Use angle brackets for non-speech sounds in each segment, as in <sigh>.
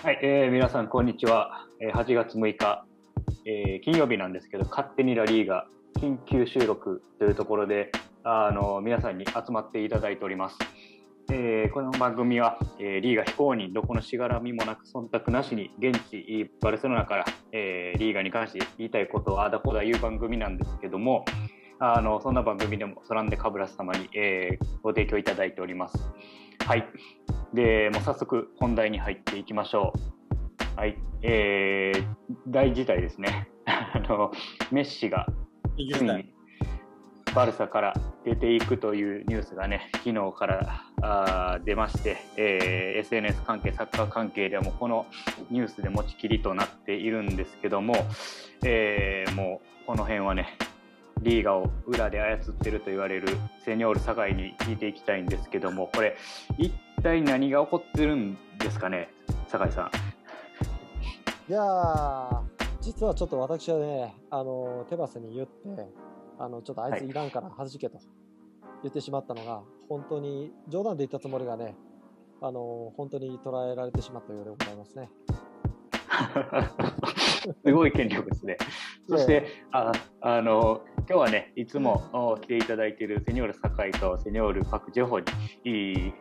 はい、えー、皆さんこんにちは。えー、8月6日、えー、金曜日なんですけど、勝手にラリーが緊急収録というところで、あの皆さんに集まっていただいております。えー、この番組は、えー、リーガ非公認どこのしがらみもなく忖度なしに現地バルセロナから、えー、リーガに関して言いたいことをあだこだ言う番組なんですけどもあのそんな番組でもソランデカブラス様に、えー、ご提供いただいております。はい。で、もう早速本題に入っていきましょう。はい。えー、大事態ですね。<laughs> あの、メッシがついにバルサから出ていくというニュースがね、昨日からあ出まして、えー、SNS 関係、サッカー関係ではもうこのニュースで持ちきりとなっているんですけども、えー、もうこの辺はね、リーガを裏で操ってると言われるセニョール酒井に聞いていきたいんですけどもこれ一体何が起こってるんですかね酒井さん。いや実はちょっと私はねあのテバスに言ってあのちょっとあいついらんから弾けと言ってしまったのが、はい、本当に冗談で言ったつもりがねあの本当に捉えられてしまったようでございますね。<laughs> すごい権力ですね。<laughs> そして、ああの今日はね、いつも来ていただいているセニョール酒井とセニョールパク・ジェホに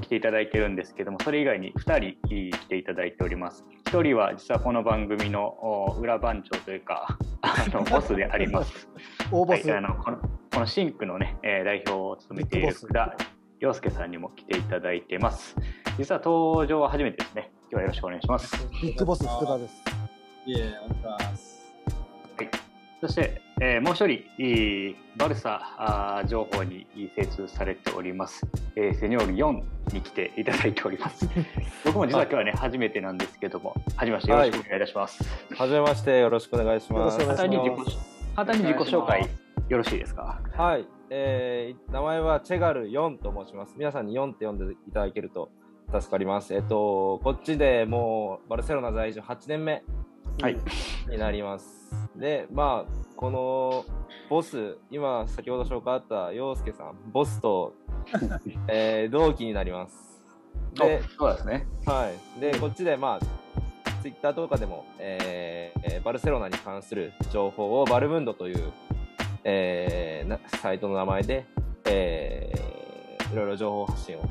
来ていただいてるんですけども、それ以外に2人来ていただいております。1人は実はこの番組の裏番長というか、あの <laughs> ボスであります。<laughs> 大ボス、はい、あのこのこのシンクのね、代表を務めている福田洋介さんにも来ていただいてます。実は登場は初めてですね。今日はよろしくお願いします。ビッグボス福田です。いえ、お願いします。はい。そして、えー、もう一人、バルサあ情報に精通されております、えー、セニョール4に来ていただいております。<laughs> 僕も実は今日はね、初めてなんですけども、はじめましてよろしくお願いいたします。はじめましてよろしくお願いします。簡単に自己簡単に自己紹介よろしいですか？はい、えー、名前はチェガル4と申します。皆さんに4って呼んでいただけると助かります。えっと、こっちでもうバルセロナ在住8年目になります。はい、で、まあ、このボス、今先ほど紹介あった洋介さん、ボスと、<laughs> えー、同期になります。で、そうですね。はい。で、こっちでまあ、ツイッターとかでも、えー、バルセロナに関する情報をバルムンドという、えー、サイトの名前で、えー、いろいろ情報発信を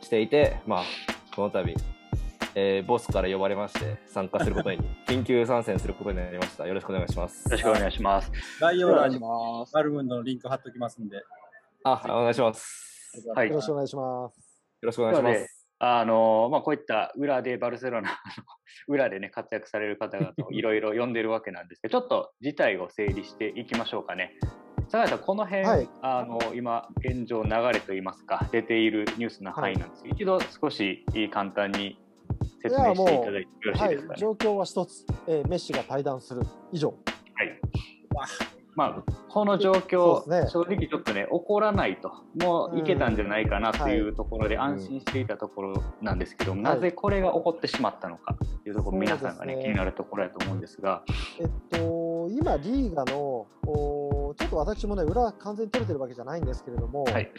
していて、まあ、この度、えー、ボスから呼ばれまして参加することに <laughs> 緊急参戦することになりました。よろしくお願いします。よろしくお願いします。概要欄にバルムンドのリンク貼っておきますんで。あ、お願いします。はい。よろしくお願いします。よろしくお願いします。あのまあ、こういった裏でバルセロナ <laughs> 裏でね活躍される方々を <laughs> いろいろ呼んでるわけなんですけどちょっと事態を整理していきましょうかね。坂井さん、この辺、はい、あの今、現状、流れといいますか、出ているニュースの範囲なんです、はい、一度少し簡単に説明していただいてよろしいですか、ね、はい、状況は一つ、えー、メッシが退団する以上。はい。まあ、この状況、ね、正直ちょっとね、起こらないと、もういけたんじゃないかなというところで安心していたところなんですけど、うん、なぜこれが起こってしまったのかというところ、皆さんがね、ね気になるところだと思うんですが。えっと、今、リーガのおちょっと私もね、裏完全に取れてるわけじゃないんですけれども、はい、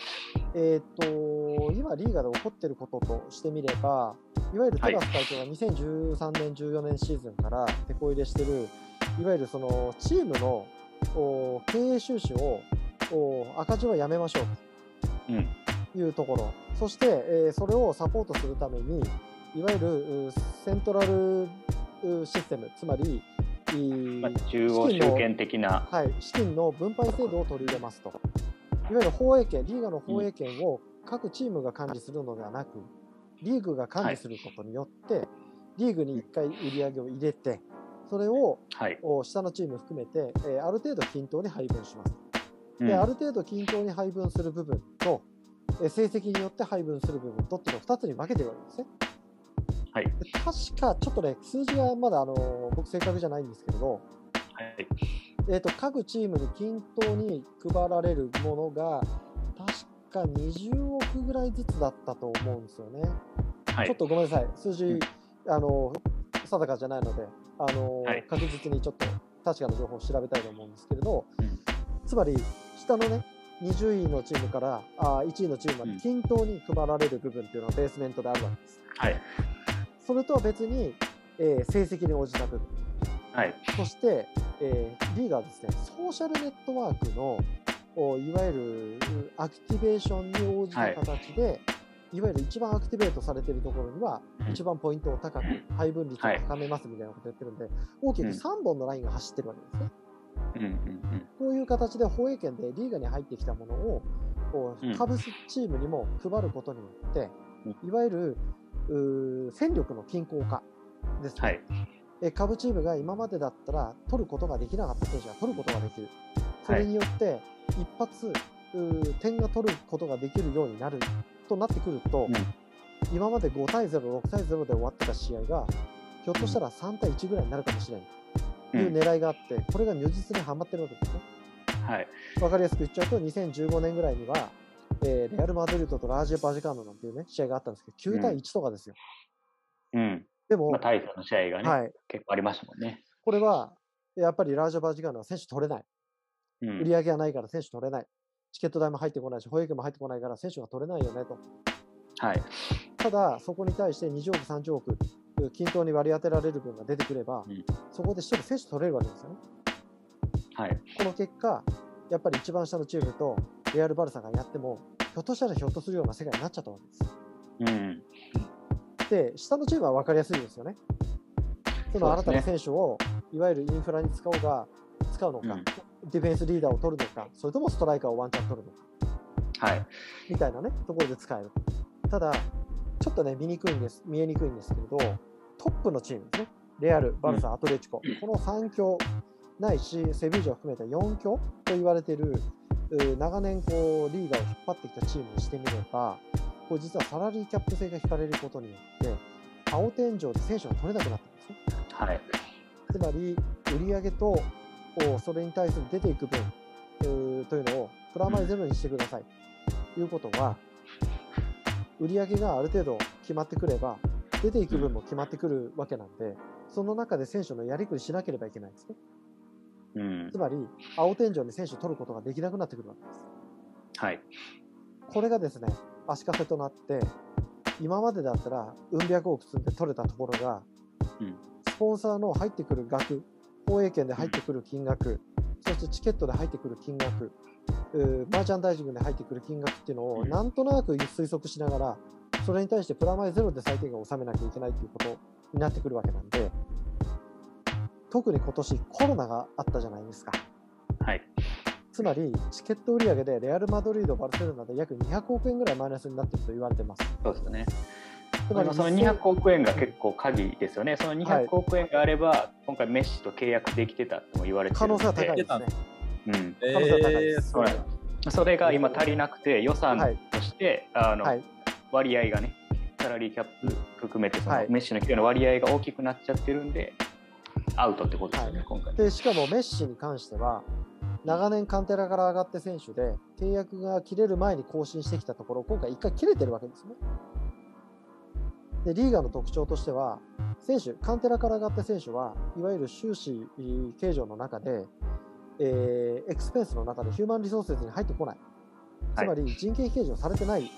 えっと、今、リーガで起こってることとしてみれば、いわゆるテラス会長が2013年、14年シーズンから手こ入れしてる、いわゆるそのチームの経営収支を赤字はやめましょうというところ、うん、そして、えー、それをサポートするためにいわゆるセントラルシステムつまり、まあ、中央集権的な、はい、資金の分配制度を取り入れますと。いわゆる放映権リーガの放映権を各チームが管理するのではなく、リーグが管理することによって、はい、リーグに1回売り上げを入れてそれを、はい、下のチーム含めて、えー、ある程度均等に配分します。で、ある程度均等に配分する部分と、えー、成績によって配分する部分とっていうのを2つに分けてるわけですね。はい、確かちょっとね、数字はまだあの僕、正確じゃないんですけれど、はい。えーと、各チームに均等に配られるものが、確か20億ぐらいずつだったと思うんですよね。はい、ちょっとごめんなさい、数字、うん、あの定かじゃないので、あの、はい、確実にちょっと確かな情報を調べたいと思うんですけれど、うん、つまり下のね20位のチームからあ1位のチームまで均等に配られる部分っていうのはベースメントであるわけです。はい、それとは別に、えー、成績に応じた部分、はい、そして、えー、リーですね。ソーシャルネットワークのいわゆるアクティベーションに応じた形で、はい、いわゆる一番アクティベートされているところには、一番ポイントを高く、配分率を高めますみたいなことをやってるんで、大きく3本のラインが走ってるわけですね。こういう形で放映権でリーガに入ってきたものをカブスチームにも配ることによって、いわゆる戦力の均衡化ですね。はいえ下部チームが今までだったら取ることができなかった選手が取ることができる。それによって一発点が取ることができるようになるとなってくると、うん、今まで5対0、6対0で終わってた試合がひょっとしたら3対1ぐらいになるかもしれないという狙いがあって、これが如実にはまってるわけですね。はい、分かりやすく言っちゃうと2015年ぐらいには、えー、レアル・マドリードとラージェ・バジカーノなんていうね試合があったんですけど9対1とかですよ。うん、でも、まあ、大差の試合がね、はい、結構ありましたもんね。これはやっぱりラージェ・バジカーノは選手取れない。うん、売り上げがないから選手取れない。チケット代も入ってこないし、保育も入ってこないから選手が取れないよねと。はい、ただ、そこに対して20億、30億、均等に割り当てられる分が出てくれば、うん、そこで一人選手取れるわけですよね。はい、この結果、やっぱり一番下のチームとレアル・バルサがやっても、ひょっとしたらひょっとするような世界になっちゃったわけです。うん、で、下のチームは分かりやすいですよね。その新たな選手を、いわゆるインフラに使おうが、使うのか、うん、ディフェンスリーダーを取るのか、それともストライカーをワンチャン取るのか、はい、みたいなね、ところで使える。ただ、ちょっとね、見にくいんです、見えにくいんですけれど、トップのチームですね、レアル、バルサ、アトレチコ、この3強、ないし、セビージャを含めた4強と言われている、長年こうリーガーを引っ張ってきたチームにしてみれば、これ実はサラリーキャップ制が引かれることによって、青天井で選手が取れなくなったんですね。はい、つまり、売上とそれに対する出ていく分というのをプラマイゼロにしてくださいということは売上がある程度決まってくれば出ていく分も決まってくるわけなんでその中で選手のやりくりしなければいけないんですね。うん、つまり青天井に選手を取ることができなくなってくるわけです。はい、これがですね足かせとなって今までだったらうん百億積んで取れたところが、うん、スポンサーの入ってくる額放映権で入ってくる金額、そしてチケットで入ってくる金額、マーチャンダイジングで入ってくる金額っていうのをなんとなく推測しながら、それに対してプラマイゼロで最低限納めなきゃいけないということになってくるわけなんで、特に今年コロナがあったじゃないですか。はい。つまり、チケット売上でレアル・マドリード、バルセロナで約200億円ぐらいマイナスになっていると言われてます。そうですね。つまりその200億円が結構鍵ですよね、その200億円があれば、はい、今回、メッシと契約できてたとも言われてる可能性は高いですね。うん、可能性は高いです。そそれが今足りなくて、予算として、はい、あの、はい、割合がね、サラリーキャップ含めてその、メッシの給与の割合が大きくなっちゃってるんで、アウトってことですよね、今回。でしかもメッシに関しては、長年カンテラから上がって選手で、契約が切れる前に更新してきたところ、今回一回切れてるわけですね。でリーガーの特徴としては、選手、カンテラから上がった選手は、いわゆる収支計上の中で、えー、エクスペンスの中でヒューマンリソースに入ってこない。つまり人件費計上されてない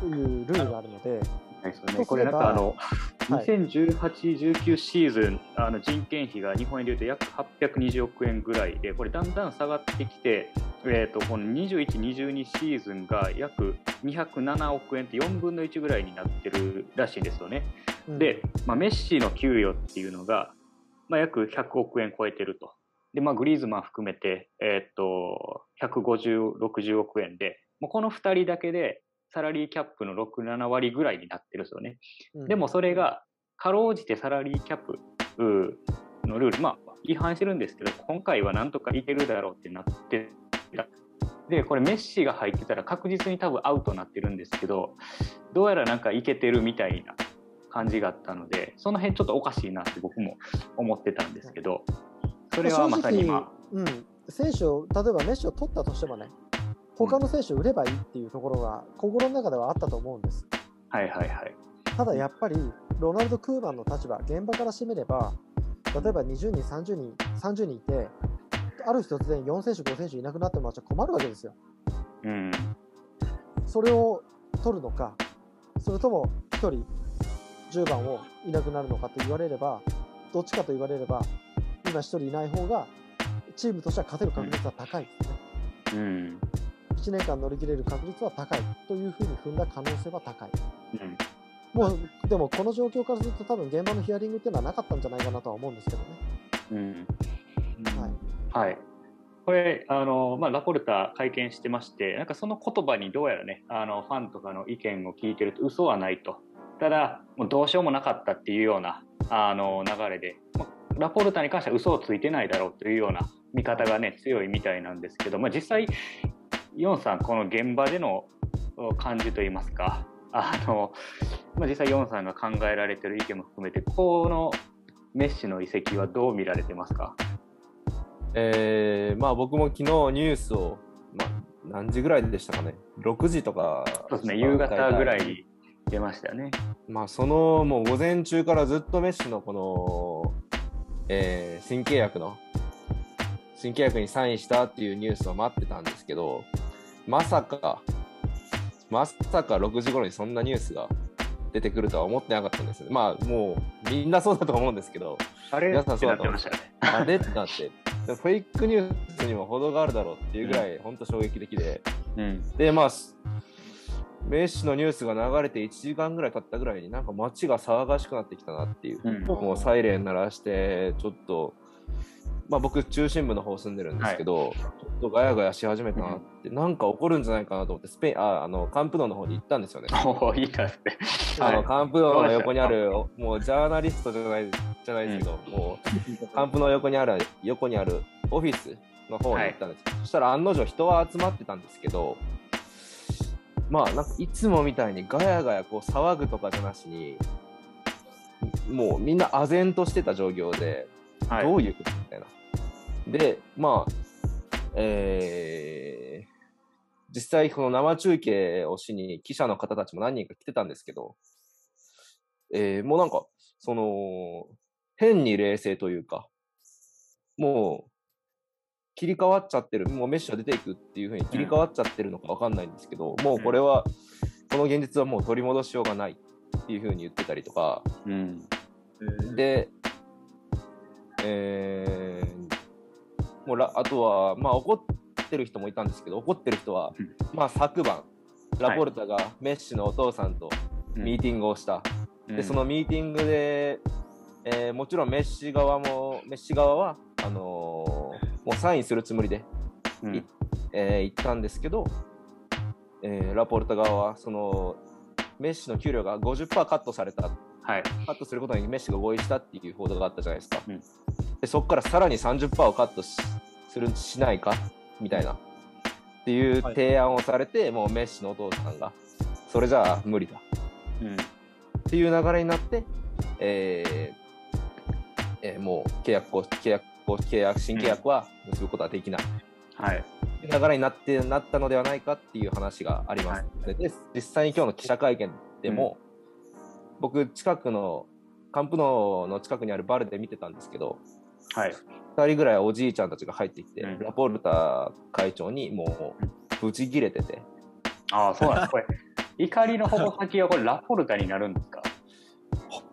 というルールがあるので、ですよね。これなんかあの、2018、19シーズン、あの人件費が日本円でいうと約820億円ぐらいで、これだんだん下がってきて、えー、とこの21、22シーズンが約207億円って4分の1ぐらいになってるらしいんですよね。うん、で、まあ、メッシの給与っていうのが、まあ、約100億円超えてると。で、まあ、グリーズマン含めて、えっ、ー、と、150、60億円で、もうこの2人だけでサラリーキャップの6、7割ぐらいになってるんですよね。うん、でもそれが、かろうじてサラリーキャップのルール、まあ、違反してるんですけど、今回はなんとかいけるだろうってなってた。で、これメッシが入ってたら確実に多分アウトになってるんですけど、どうやらなんかいけてるみたいな感じがあったので、その辺ちょっとおかしいなって僕も思ってたんですけど、それはまさに今。うん、選手を、例えばメッシを取ったとしてもね、他の選手を売ればいいっていうところが心の中ではあったと思うんです。はいはいはい。ただやっぱりロナルド・クーマンの立場、現場からしてみれば、例えば20人、30人、30人いて、ある日突然4選手、5選手いなくなってもらっちゃ困るわけですよ。うん。それを取るのか、それとも1人10番をいなくなるのかと言われれば、どっちかと言われれば、今1人いない方が、チームとしては勝てる確率は高いですね。うん、1年間乗り切れる確率は高いというふうに踏んだ可能性は高い。うん、もうでも、この状況からすると、多分現場のヒアリングっていうのはなかったんじゃないかなとは思うんですけどね。うん。はい、はい。これあの、まあ、ラポルタ会見してましてなんかその言葉にどうやらねあのファンとかの意見を聞いてると嘘はないと。ただもうどうしようもなかったっていうようなあの流れで、まあ、ラポルタに関しては嘘をついてないだろうというような見方がね強いみたいなんですけど、まあ、実際ヨンさんこの現場での感じといいますかあの、まあ、実際ヨンさんが考えられてる意見も含めてこのメッシの移籍はどう見られてますか？えー、まあ僕も昨日ニュースを、まあ、何時ぐらいでしたかね、6時とか。そうですね、夕方ぐらいに出ましたね。まあそのもう午前中からずっとメッシのこの、えー、新契約の、新契約にサインしたっていうニュースを待ってたんですけど、まさか、まさか6時頃にそんなニュースが出てくるとは思ってなかったんですよ。まあもうみんなそうだと思うんですけど、あれ皆さんそうだと思いましたね。あれってなって、フェイクニュースにも程があるだろうっていうぐらい、本当衝撃的で、うん、で、まあ、メッシのニュースが流れて1時間ぐらい経ったぐらいになんか街が騒がしくなってきたなっていう、うん、もうサイレン鳴らしてちょっとまあ、僕中心部の方住んでるんですけど、はい、ちょっとガヤガヤし始めたなって、うん、なんか起こるんじゃないかなと思ってスペインああのカンプノの方に行ったんですよね。<laughs> おいいですね。あの、カンプノの横にあるもうジャーナリストじゃないじゃないですけど、うん、もうカンプの横にある横にあるオフィスの方に行ったんです、はい、そしたら案の定人は集まってたんですけど。まあなんかいつもみたいにガヤガヤこう騒ぐとかじゃなしにもうみんな唖然としてた状況で、はい、どういうこと？で、まあ、えー、実際この生中継をしに記者の方たちも何人か来てたんですけど、えー、もうなんか、その、変に冷静というか、もう、切り替わっちゃってる、もうメッシュが出ていくっていうふうに切り替わっちゃってるのか分かんないんですけど、うん、もうこれは、この現実はもう取り戻しようがないっていうふうに言ってたりとか、うん、で、えー、もうあとは、まあ、怒ってる人もいたんですけど怒ってる人は、うん、まあ、昨晩ラポルタがメッシのお父さんとミーティングをした、うん、でそのミーティングで、えー、もちろんメッシ側もメッシ側はあのー、もうサインするつもりで、うん、えー、行ったんですけど、えー、ラポルタ側はそのメッシの給料が50%カットされた、はい、カットすることにメッシが合意したっていう報道があったじゃないですか。うん。でそこからさらに30%をカットするしないか？みたいな。っていう提案をされて、はい、もうメッシのお父さんがそれじゃあ無理だ、うん、っていう流れになって、えーえー、もう契約契約契約新契約は結ぶことはできない、うん、はい、流れになってなったのではないかっていう話があります、はい、で実際に今日の記者会見でも、うん、僕近くのカンプノの近くにあるバルで見てたんですけどはい、2人ぐらいおじいちゃんたちが入ってきて、うん、ラポルタ会長にもうブチ切れてて。ああ、そうなんです。<laughs> これ、怒りの矛先はこれラポルタになるんですか？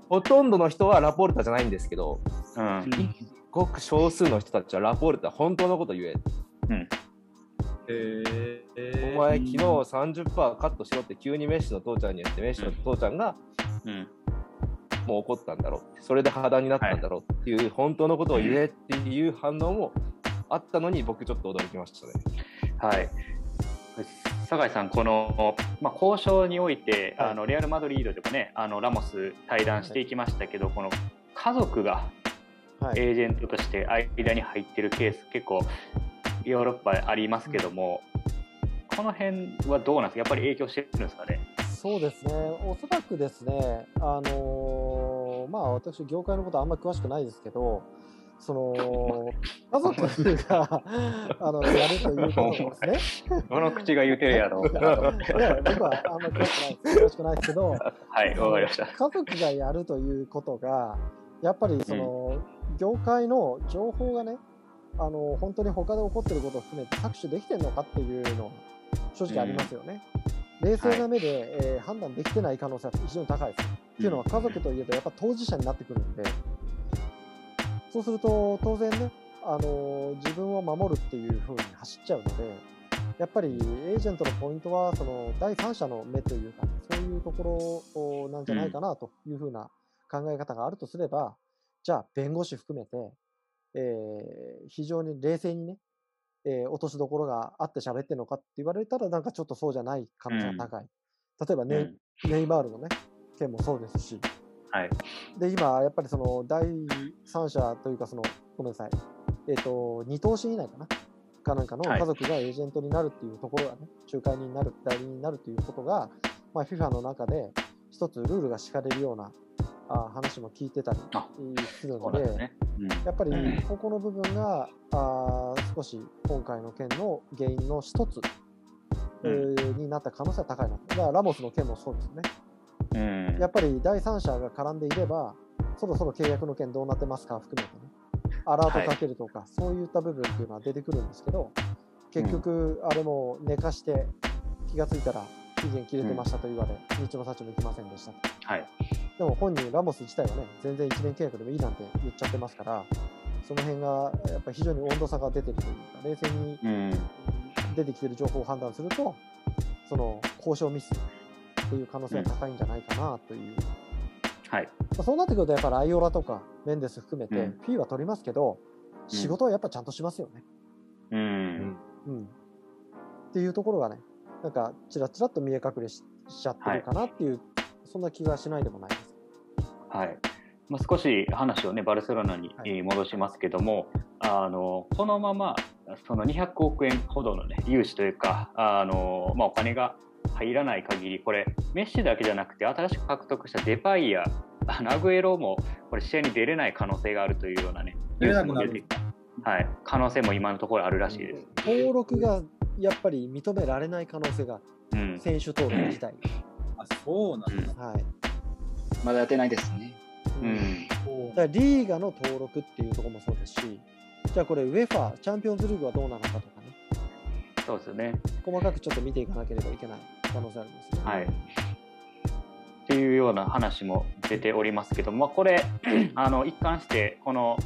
ほとんどの人はラポルタじゃないんですけど、うん、ごく少数の人たちはラポルタ本当のこと言え。うん。えー、お前昨日30%カットしろって急にメッシの父ちゃんに言ってメッシの父ちゃんが、うん、もう怒ったんだろう。それで破談になったんだろう。っていう、はい、本当のことを言えっていう反応もあったのに僕ちょっと驚きましたね。はい。酒井さん、この、まあ、交渉において、はい、あのレアル・マドリードでもねあのラモス対談していきましたけど、はい、この家族がエージェントとして間に入ってるケース、結構ヨーロッパありますけども、この辺はどうなんですか？やっぱり影響してるんですかね？そうですね、おそらくですね、あのー、まあ、私、業界のことあんまり詳しくないですけど、その家族が <laughs> あのやるということですね。どの口が言うてるやろう。<laughs> いや僕はあんまり詳しくない詳しくないですけど、<laughs> はい、わかりました。家族がやるということが、やっぱりその、うん、業界の情報がね、あの本当に他で起こっていることを含めて搾取できてるのかっていうのは正直ありますよね。うん冷静な目で、はい、えー、判断できてない可能性は非常に高いです。っていうのは家族といえどやっぱ当事者になってくるんで、そうすると当然ね、あの自分を守るっていう風に走っちゃうので、やっぱりエージェントのポイントはその第三者の目というか、そういうところなんじゃないかなという風な考え方があるとすれば、じゃあ弁護士含めて、えー、非常に冷静にね、えー、落としどころがあって喋ってるのかって言われたら、なんかちょっとそうじゃない可能性が高い。例えばネ,、ネイマールのね、件もそうですし、はい、で今、やっぱりその第三者というかその、ごめんなさい、えっ、ー、と2等身以内かな、かなんかの家族がエージェントになるっていうところがね、仲介人になる、代理人になるということが、まあ、FIFA の中で一つルールが敷かれるようなあ話も聞いてたりするので、ね。うん、やっぱりここの部分があ少し今回の件の原因の一つ、うん、になった可能性は高いなだからラモスの件もそうですよね。うん、やっぱり第三者が絡んでいれば、そろそろ契約の件どうなってますか含めてね、アラートかけるとか、はい、そういった部分っていうのは出てくるんですけど、結局、あれも寝かして、気がついたら期限切れてましたと言われ、日も幸も行きませんでしたと。はい、でも本人、ラモス自体はね、全然1年契約でもいいなんて言っちゃってますから、その辺がやっぱり非常に温度差が出てるというか、冷静に出てきてる情報を判断すると、その交渉ミスっていう可能性が高いんじゃないかなという。はい、そうなってくると、やっぱりアイオラとかメンデス含めて、フィーは取りますけど、仕事はやっぱちゃんとしますよね。うん。うん。っていうところがね、なんか、ちらちらっと見え隠れしちゃってるかなっていう、はい、そんな気がしないでもないです。はい。まあ、少し話をね、バルセロナに戻しますけども、はい、あの、このまま、その200億円ほどのね、融資というか、あの、まあ、お金が入らない限り、これ、メッシだけじゃなくて、新しく獲得したデパイやアグエロもこれ試合に出れない可能性があるというようなね、ニュースも出てきた。はい、可能性も今のところあるらしいです。登録がやっぱり認められない可能性が、うん、選手登録自体。あ、そうなんです、はい。まだやってないですね。うん。だからリーガの登録っていうところもそうですし、じゃあこれ、ウェファー、チャンピオンズリーグはどうなのかとかね。そうですよね。細かくちょっと見ていかなければいけない可能性ありますね。はい。っていうような話も出ておりますけど、まあ、これ <clears throat> あの一貫してこの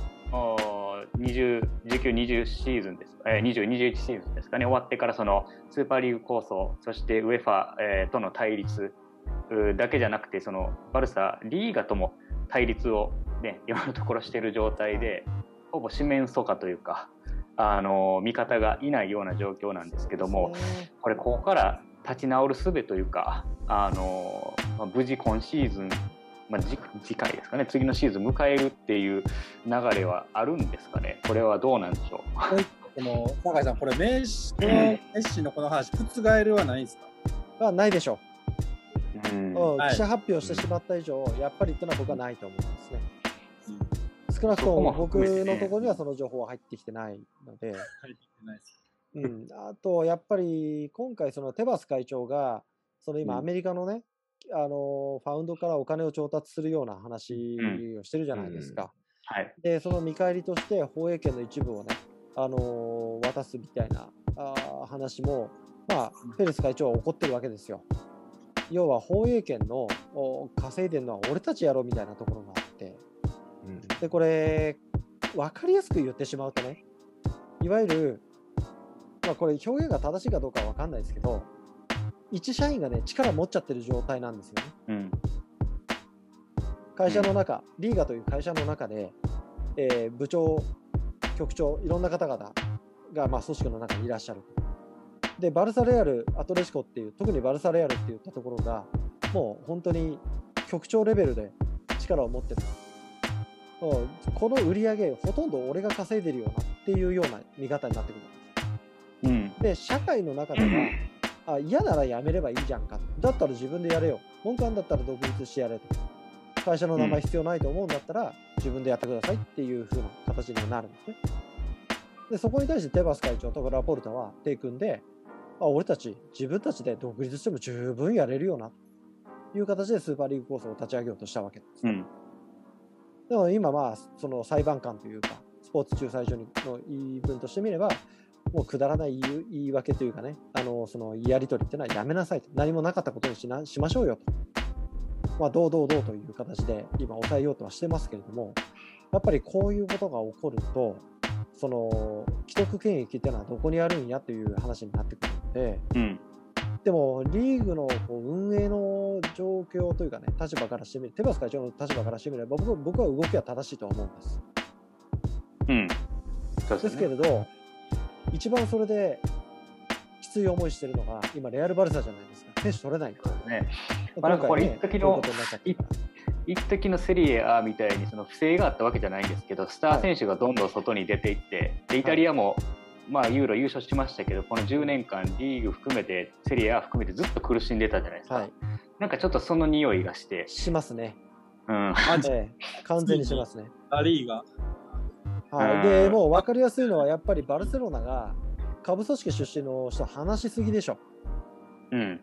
20 19、20シーズンです、えー、20、21シーズンですかね、終わってからそのスーパーリーグ構想、そしてウェファ、えー、との対立だけじゃなくて、そのバルサ、リーガとも対立を、ね、今のところしている状態で、ほぼ四面楚歌というか、あの味方がいないような状況なんですけども、これ、ここから立ち直る術というか、あのまあ、無事今シーズンまあ、次回ですかね、次のシーズン迎えるっていう流れはあるんですかね、これはどうなんでしょう？でも、酒井さん、これ、メッシこのメッシのこの話、覆るはないんですか？あないでしょう。うん、記者発表してしまった以上、やっぱりっていうのは僕はないと思うんですね。うん、少なくとも僕のところにはその情報は入ってきてないので。うん、あと、やっぱり今回、そのテバス会長が、その今、アメリカのね、あのファウンドからお金を調達するような話をしてるじゃないですか。うん。うんはい、でその見返りとして放映権の一部をね、あの渡すみたいなあ話も、まあ、ペレス会長は怒ってるわけですよ。要は放映権の稼いでるのは俺たちやろうみたいなところがあって、うん、でこれ分かりやすく言ってしまうとねいわゆる、まあ、これ表現が正しいかどうかは分かんないですけど一社員がね、力持っちゃってる状態なんですよね。うん、会社の中、リーガという会社の中で、えー、部長、局長、いろんな方々が、まあ、組織の中にいらっしゃる。で、バルサレアル、アトレシコっていう、特にバルサレアルっていったところが、もう本当に局長レベルで力を持ってる。この売り上げ、ほとんど俺が稼いでるよなっていうような見方になってくるんです。うん、で、社会の中では、あ嫌ならやめればいいじゃんか。だったら自分でやれよ。本館だったら独立してやれと。会社の名前必要ないと思うんだったら、自分でやってくださいっていう風な形になるんですね。で、そこに対してテバス会長とラポルタは手組んで、あ、俺たち自分たちで独立しても十分やれるよな、という形でスーパーリーグ構想を立ち上げようとしたわけです。うん、でも今まあ、その裁判官というか、スポーツ仲裁所の言い分としてみれば、もうくだらない言い訳というかね、あのそのやり取りっていうのはやめなさいと、何もなかったことにしなしましょうよと。まあ、どうどうどうという形で今抑えようとはしてますけれども、やっぱりこういうことが起こると、その既得権益っていうのはどこにあるんやという話になってくるので、うん、でもリーグのこう運営の状況というかね、立場からしてみる、テバス会長の立場からしてみれば僕、僕は動きは正しいと思うんです。うん、ですけれど、一番それできつい思いしてるのが、今、レアル・バルサじゃないですか、選手取れないから。ね。まあ、なんかこれ、一時の、一時のセリエ A みたいにその不正があったわけじゃないんですけど、スター選手がどんどん外に出ていって、でイタリアも、まあ、ユーロ優勝しましたけど、この10年間、リーグ含めて、セリエ A 含めてずっと苦しんでたじゃないですか。はい、なんかちょっとその匂いがして。しますね。うん、ええ、完全にしますね。<laughs> ラリーが。はい、でもう分かりやすいのはやっぱりバルセロナが下部組織出身の人話しすぎでしょ。うん。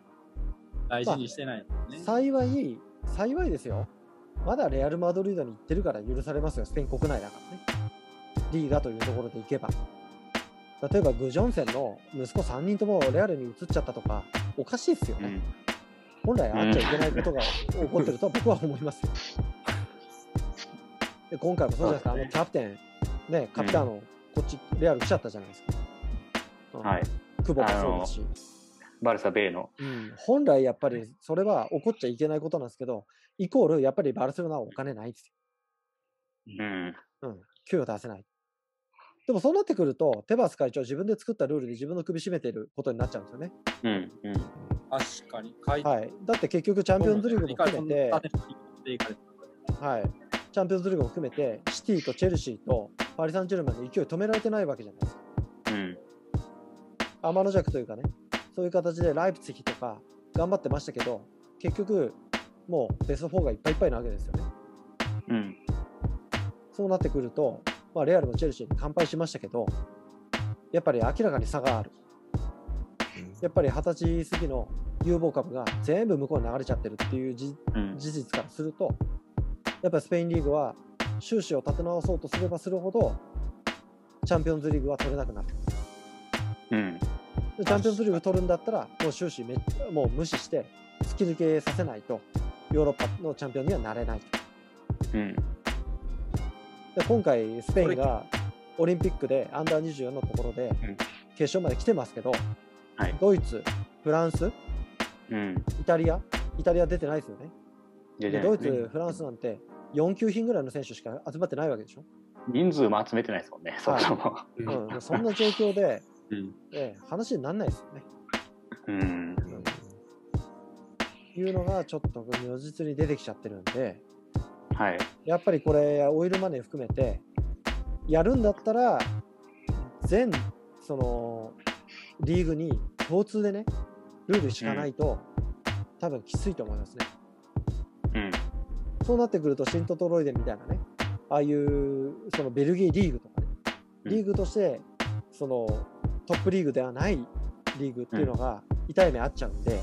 大事にしてない、ね、幸い、幸いですよ。まだレアル・マドリードに行ってるから許されますよ、スペイン国内だからね。リーガというところで行けば。例えば、グジョンセンの息子3人ともレアルに移っちゃったとか、おかしいですよね。うん、本来あっちゃいけないことが <laughs> 起こってるとは僕は思いますよ。で今回もそうじゃないですか、あのキャプテン、ね、カピターノ、こっち、レアル来ちゃったじゃないですか。はい。久保もそうだし。バルサ・ベイの、うん。本来やっぱりそれは起こっちゃいけないことなんですけど、イコールやっぱりバルセロナはお金ないですよ。うん。うん。給与出せない。でもそうなってくると、テバス会長自分で作ったルールで自分の首絞めてることになっちゃうんですよね。うん。うん。確かに。はい。だって結局チャンピオンズリーグも含めて、はい。チャンピオンズリーグも含めて、シティとチェルシーとパリ・サンジェルマンの勢い止められてないわけじゃないですか。うん。天の弱というかね、そういう形でライプツィヒとか頑張ってましたけど、結局、もうベスト4がいっぱいいっぱいなわけですよね。うん。そうなってくると、まあ、レアルもチェルシーに完敗しましたけど、やっぱり明らかに差がある。やっぱり二十歳過ぎの有望株が全部向こうに流れちゃってるっていう事実からすると、やっぱりスペインリーグは収支を立て直そうとすればするほどチャンピオンズリーグは取れなくなる。うん、チャンピオンズリーグ取るんだったらもう収支めもう無視して突き抜けさせないとヨーロッパのチャンピオンにはなれない。うん、で今回スペインがオリンピックでアンダー24のところで決勝まで来てますけど、はい、ドイツ、フランス、うん、イタリア、イタリア出てないですよね。でドイツ、フランスなんて4級品ぐらいの選手しか集まってないわけでしょ。人数も集めてないですもんね、そもそも。うん、そんな状況で、<laughs> うん、ええ、話にならないですよね。うん、うん、いうのがちょっと如実に出てきちゃってるんで、はい、やっぱりこれ、オイルマネー含めて、やるんだったら、全そのリーグに共通でね、ルールしかないと、うん、多分きついと思いますね。うん、そうなってくると、シントトロイデンみたいなね、ああいうそのベルギーリーグとかね、リーグとしてそのトップリーグではないリーグっていうのが痛い目あっちゃうんで、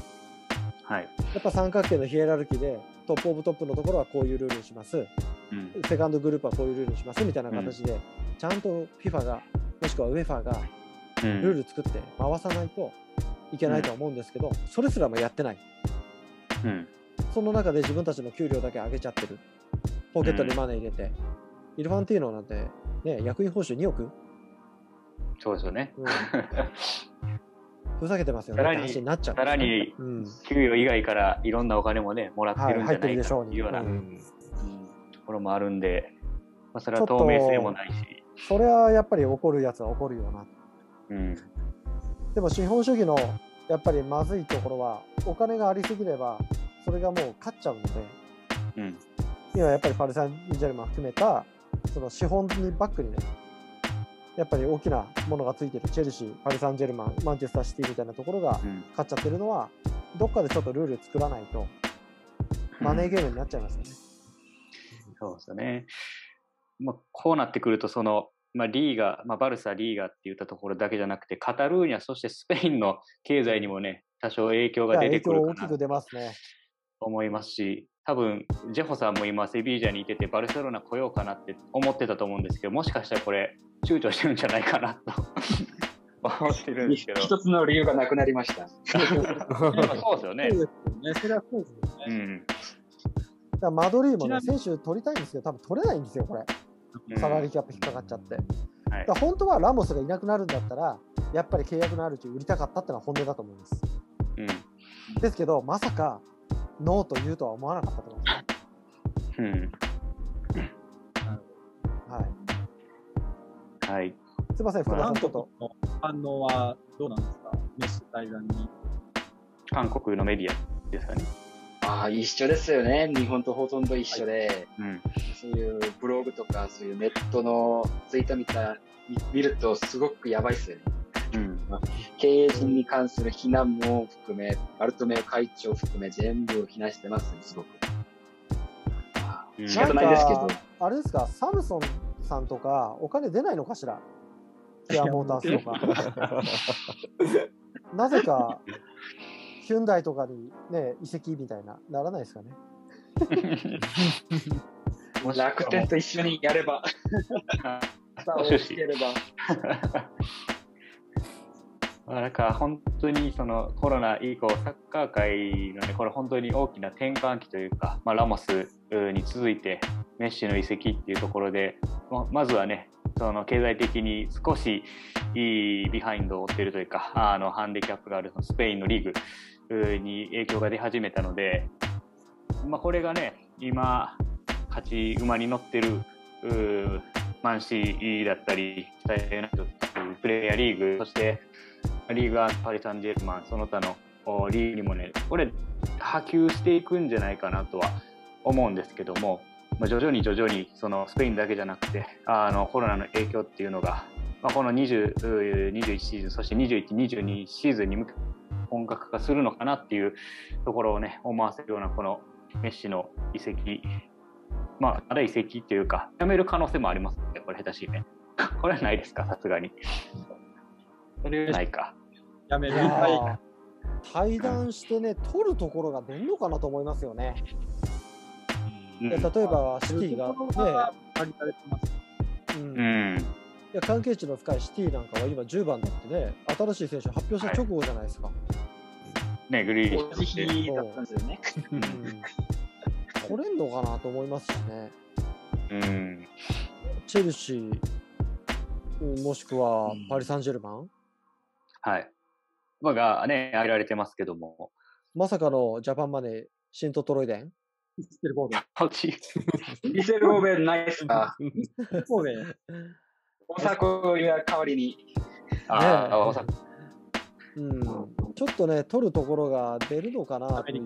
はい、やっぱ三角形のヒエラルキーで top of top のところはこういうルールにします、うん、セカンドグループはこういうルールにしますみたいな形で、ちゃんと FIFA がもしくは UEFA がルール作って回さないといけないとは思うんですけど、それすらもやってない。うん。その中で自分たちの給料だけ上げちゃってる。ポケットにマネー入れて。うん、イルファンティーノなんて、ね、役員報酬2億？そうですよね。うん、<laughs> ふざけてますよね。さらに、になっちゃう、ね、さらに、給与以外からいろんなお金もね、もらってるんじゃないかというような、ところもあるんで、まあ、それは透明性もないし。それはやっぱり起こるやつは起こるよな。うん、でも資本主義のやっぱりまずいところは、お金がありすぎれば、それがもう勝っちゃうので、うん、今やっぱりパルサン・ジェルマン含めたその資本にバックにねやっぱり大きなものがついてるチェルシーパリ・サンジェルマンマンチェスターシティみたいなところが勝っちゃってるのは、うん、どっかでちょっとルール作らないとマネーゲームになっちゃいますよね。うん、そうですよね。まあ、こうなってくるとそのまあ、リーガ、まあ、バルサ、リーガって言ったところだけじゃなくて、カタルーニャ、そしてスペインの経済にもね、多少影響が出てくるかな。大きく出ますね。思いますし、多分ジェホさんも今セビージャにいててバルセロナ来ようかなって思ってたと思うんですけどもしかしたらこれ躊躇してるんじゃないかなと。<laughs> 思ってるんですけど一つの理由がなくなりました。<laughs> そうですよね。そうですよねそれはそうですよね、うん。だマドリーもね、選手取りたいんですけど、多分取れないんですよ、これ。サラリーキャップ引っかかっちゃって。はい、だ本当はラモスがいなくなるんだったら、やっぱり契約のあるうち売りたかったってのは本音だと思います。うん、ですけど、まさかノーと言うとは思わなかったと思います、うん。はい。はい。すみません、福田さん、ちょっと。反応はどうなんですか、メッシ対談に。韓国のメディアですかね。ああ、一緒ですよね。日本とほとんど一緒で、はい、うん、そういうブログとか、そういうネットのツイッター見た見ると、すごくやばいですよね。うん、経営陣に関する非難も含め、バルトメオ会長含め、全部非難してますね、すごく。仕方ないですけど。あれですか、サムソンさんとか、お金出ないのかしら、キアモータースとか。<laughs> なぜか、ヒュンダイとかにね、移籍みたいな、ならないですかね？<laughs> 楽天と一緒にやれば、さ <laughs> をつければ。まあ、なんか本当にそのコロナ以降、サッカー界のね、これ本当に大きな転換期というか、まあ、ラモスに続いてメッシの移籍っていうところで、まずはね、その経済的に少しいいビハインドを負っているというか、あのハンディキャップがあるスペインのリーグ、に影響が出始めたので、まあ、これがね今勝ち馬に乗ってるマンシーだったりプレイヤーリーグそしてリーグアパリ・サンジェルマンその他のリーグにもねこれ波及していくんじゃないかなとは思うんですけども、まあ、徐々に徐々にそのスペインだけじゃなくてあのコロナの影響っていうのが、まあ、この20 21シーズンそして21、22シーズンに向け本格化するのかなっていうところをね思わせるようなこのメッシの移籍まあまだ移籍っていうかやめる可能性もありますねこれ下手しいね。<laughs> これはないですかさすがに。それはないか。やめる。対談してね取るところが出るのかなと思いますよね、うん、例えばシティがね。うん、うん。いや関係値の深いシティなんかは今10番だってね、新しい選手発表した直後じゃないですか。はい、ね、グリーンヒだったんですよね。うん、取れんのかなと思いますしね。うん、チェルシー、もしくはパリ・サンジェルマン、うん、はい。まあ、がね、挙げられてますけども。まさかのジャパンマネー、シントトロイデン？ミセル・ボーベン。ミセル・ボーベン、ナイスな。ボーベン。大迫や代わりに。ああ、大迫。うん、ちょっとね、取るところが出るのかなという。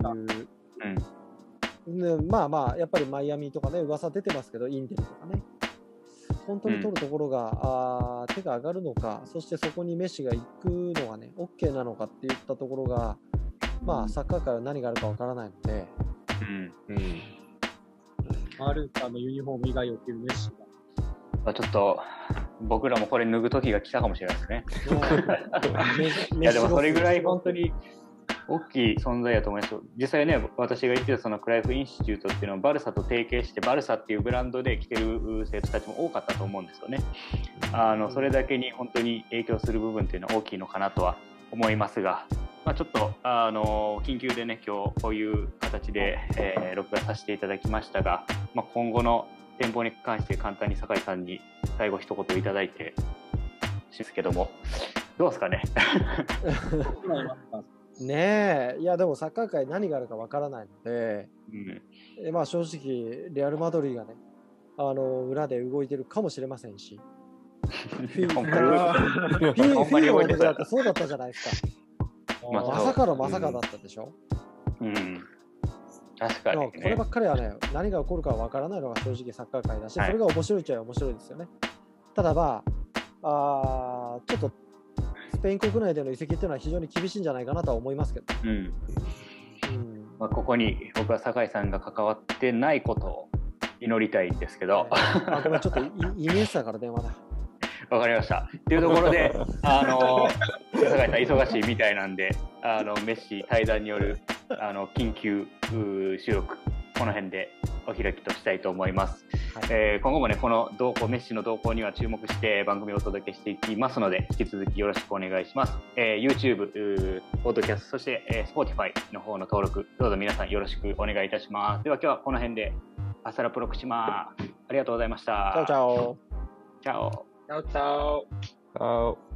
うん、ね、まあまあ、やっぱりマイアミとかね、噂出てますけど、インテルとかね。本当に取るところが、うん、あ手が上がるのか、そしてそこにメッシが行くのがね、OK なのかっていったところが、まあ、サッカー界は何があるかわからないので。うん。うん。マルカのユニフォーム以外を着るメッシが。まあ、ちょっと、僕らもこれ脱ぐ時が来たかもしれないですね。<laughs> いやでもそれぐらい本当に大きい存在やと思います。実際ね、私が言ってたそのクライフインシチュートっていうのはバルサと提携してバルサっていうブランドで来てる生徒たちも多かったと思うんですよね。あのそれだけに本当に影響する部分っていうのは大きいのかなとは思いますが、まあ、ちょっとあの緊急でね今日こういう形で、えー、録画させていただきましたが、まあ、今後の展望に関して簡単に酒井さんに最後一言いただいてですけどもどうですかね？<laughs> <laughs> <laughs> ねえいやでもサッカー界何があるかわからないので、うん、まあ正直レアル・マドリーがねあの裏で動いてるかもしれませんしフィーの男だってそうだったじゃないですか、まさかのまさかだったでしょ、うん、うん確かに、ね、こればっかりはね、何が起こるかわからないのが正直サッカー界だし、はい、それが面白いっちゃ面白いですよね。ただまあ、あちょっとスペイン国内での移籍っていうのは非常に厳しいんじゃないかなとは思いますけど。うん。うん、まあ、ここに僕は酒井さんが関わってないことを祈りたいんですけど。あごめん、ちょっとイニエスタから電話だ。わかりました。っていうところで、<laughs> あの、酒井さん忙しいみたいなんで、あの、メッシ対談による、あの、緊急収録、この辺で終お開きとしたいと思います。はい、えー、今後もね、この動向、メッシの動向には注目して番組をお届けしていきますので、引き続きよろしくお願いします。えー、YouTube、ポッドキャスト、そして、えー、Spotify の方の登録、どうぞ皆さんよろしくお願いいたします。では今日はこの辺で、 hasta la próxima、ありがとうございました。チャオチャオ。チャオ。チャオチャオ。チャオ。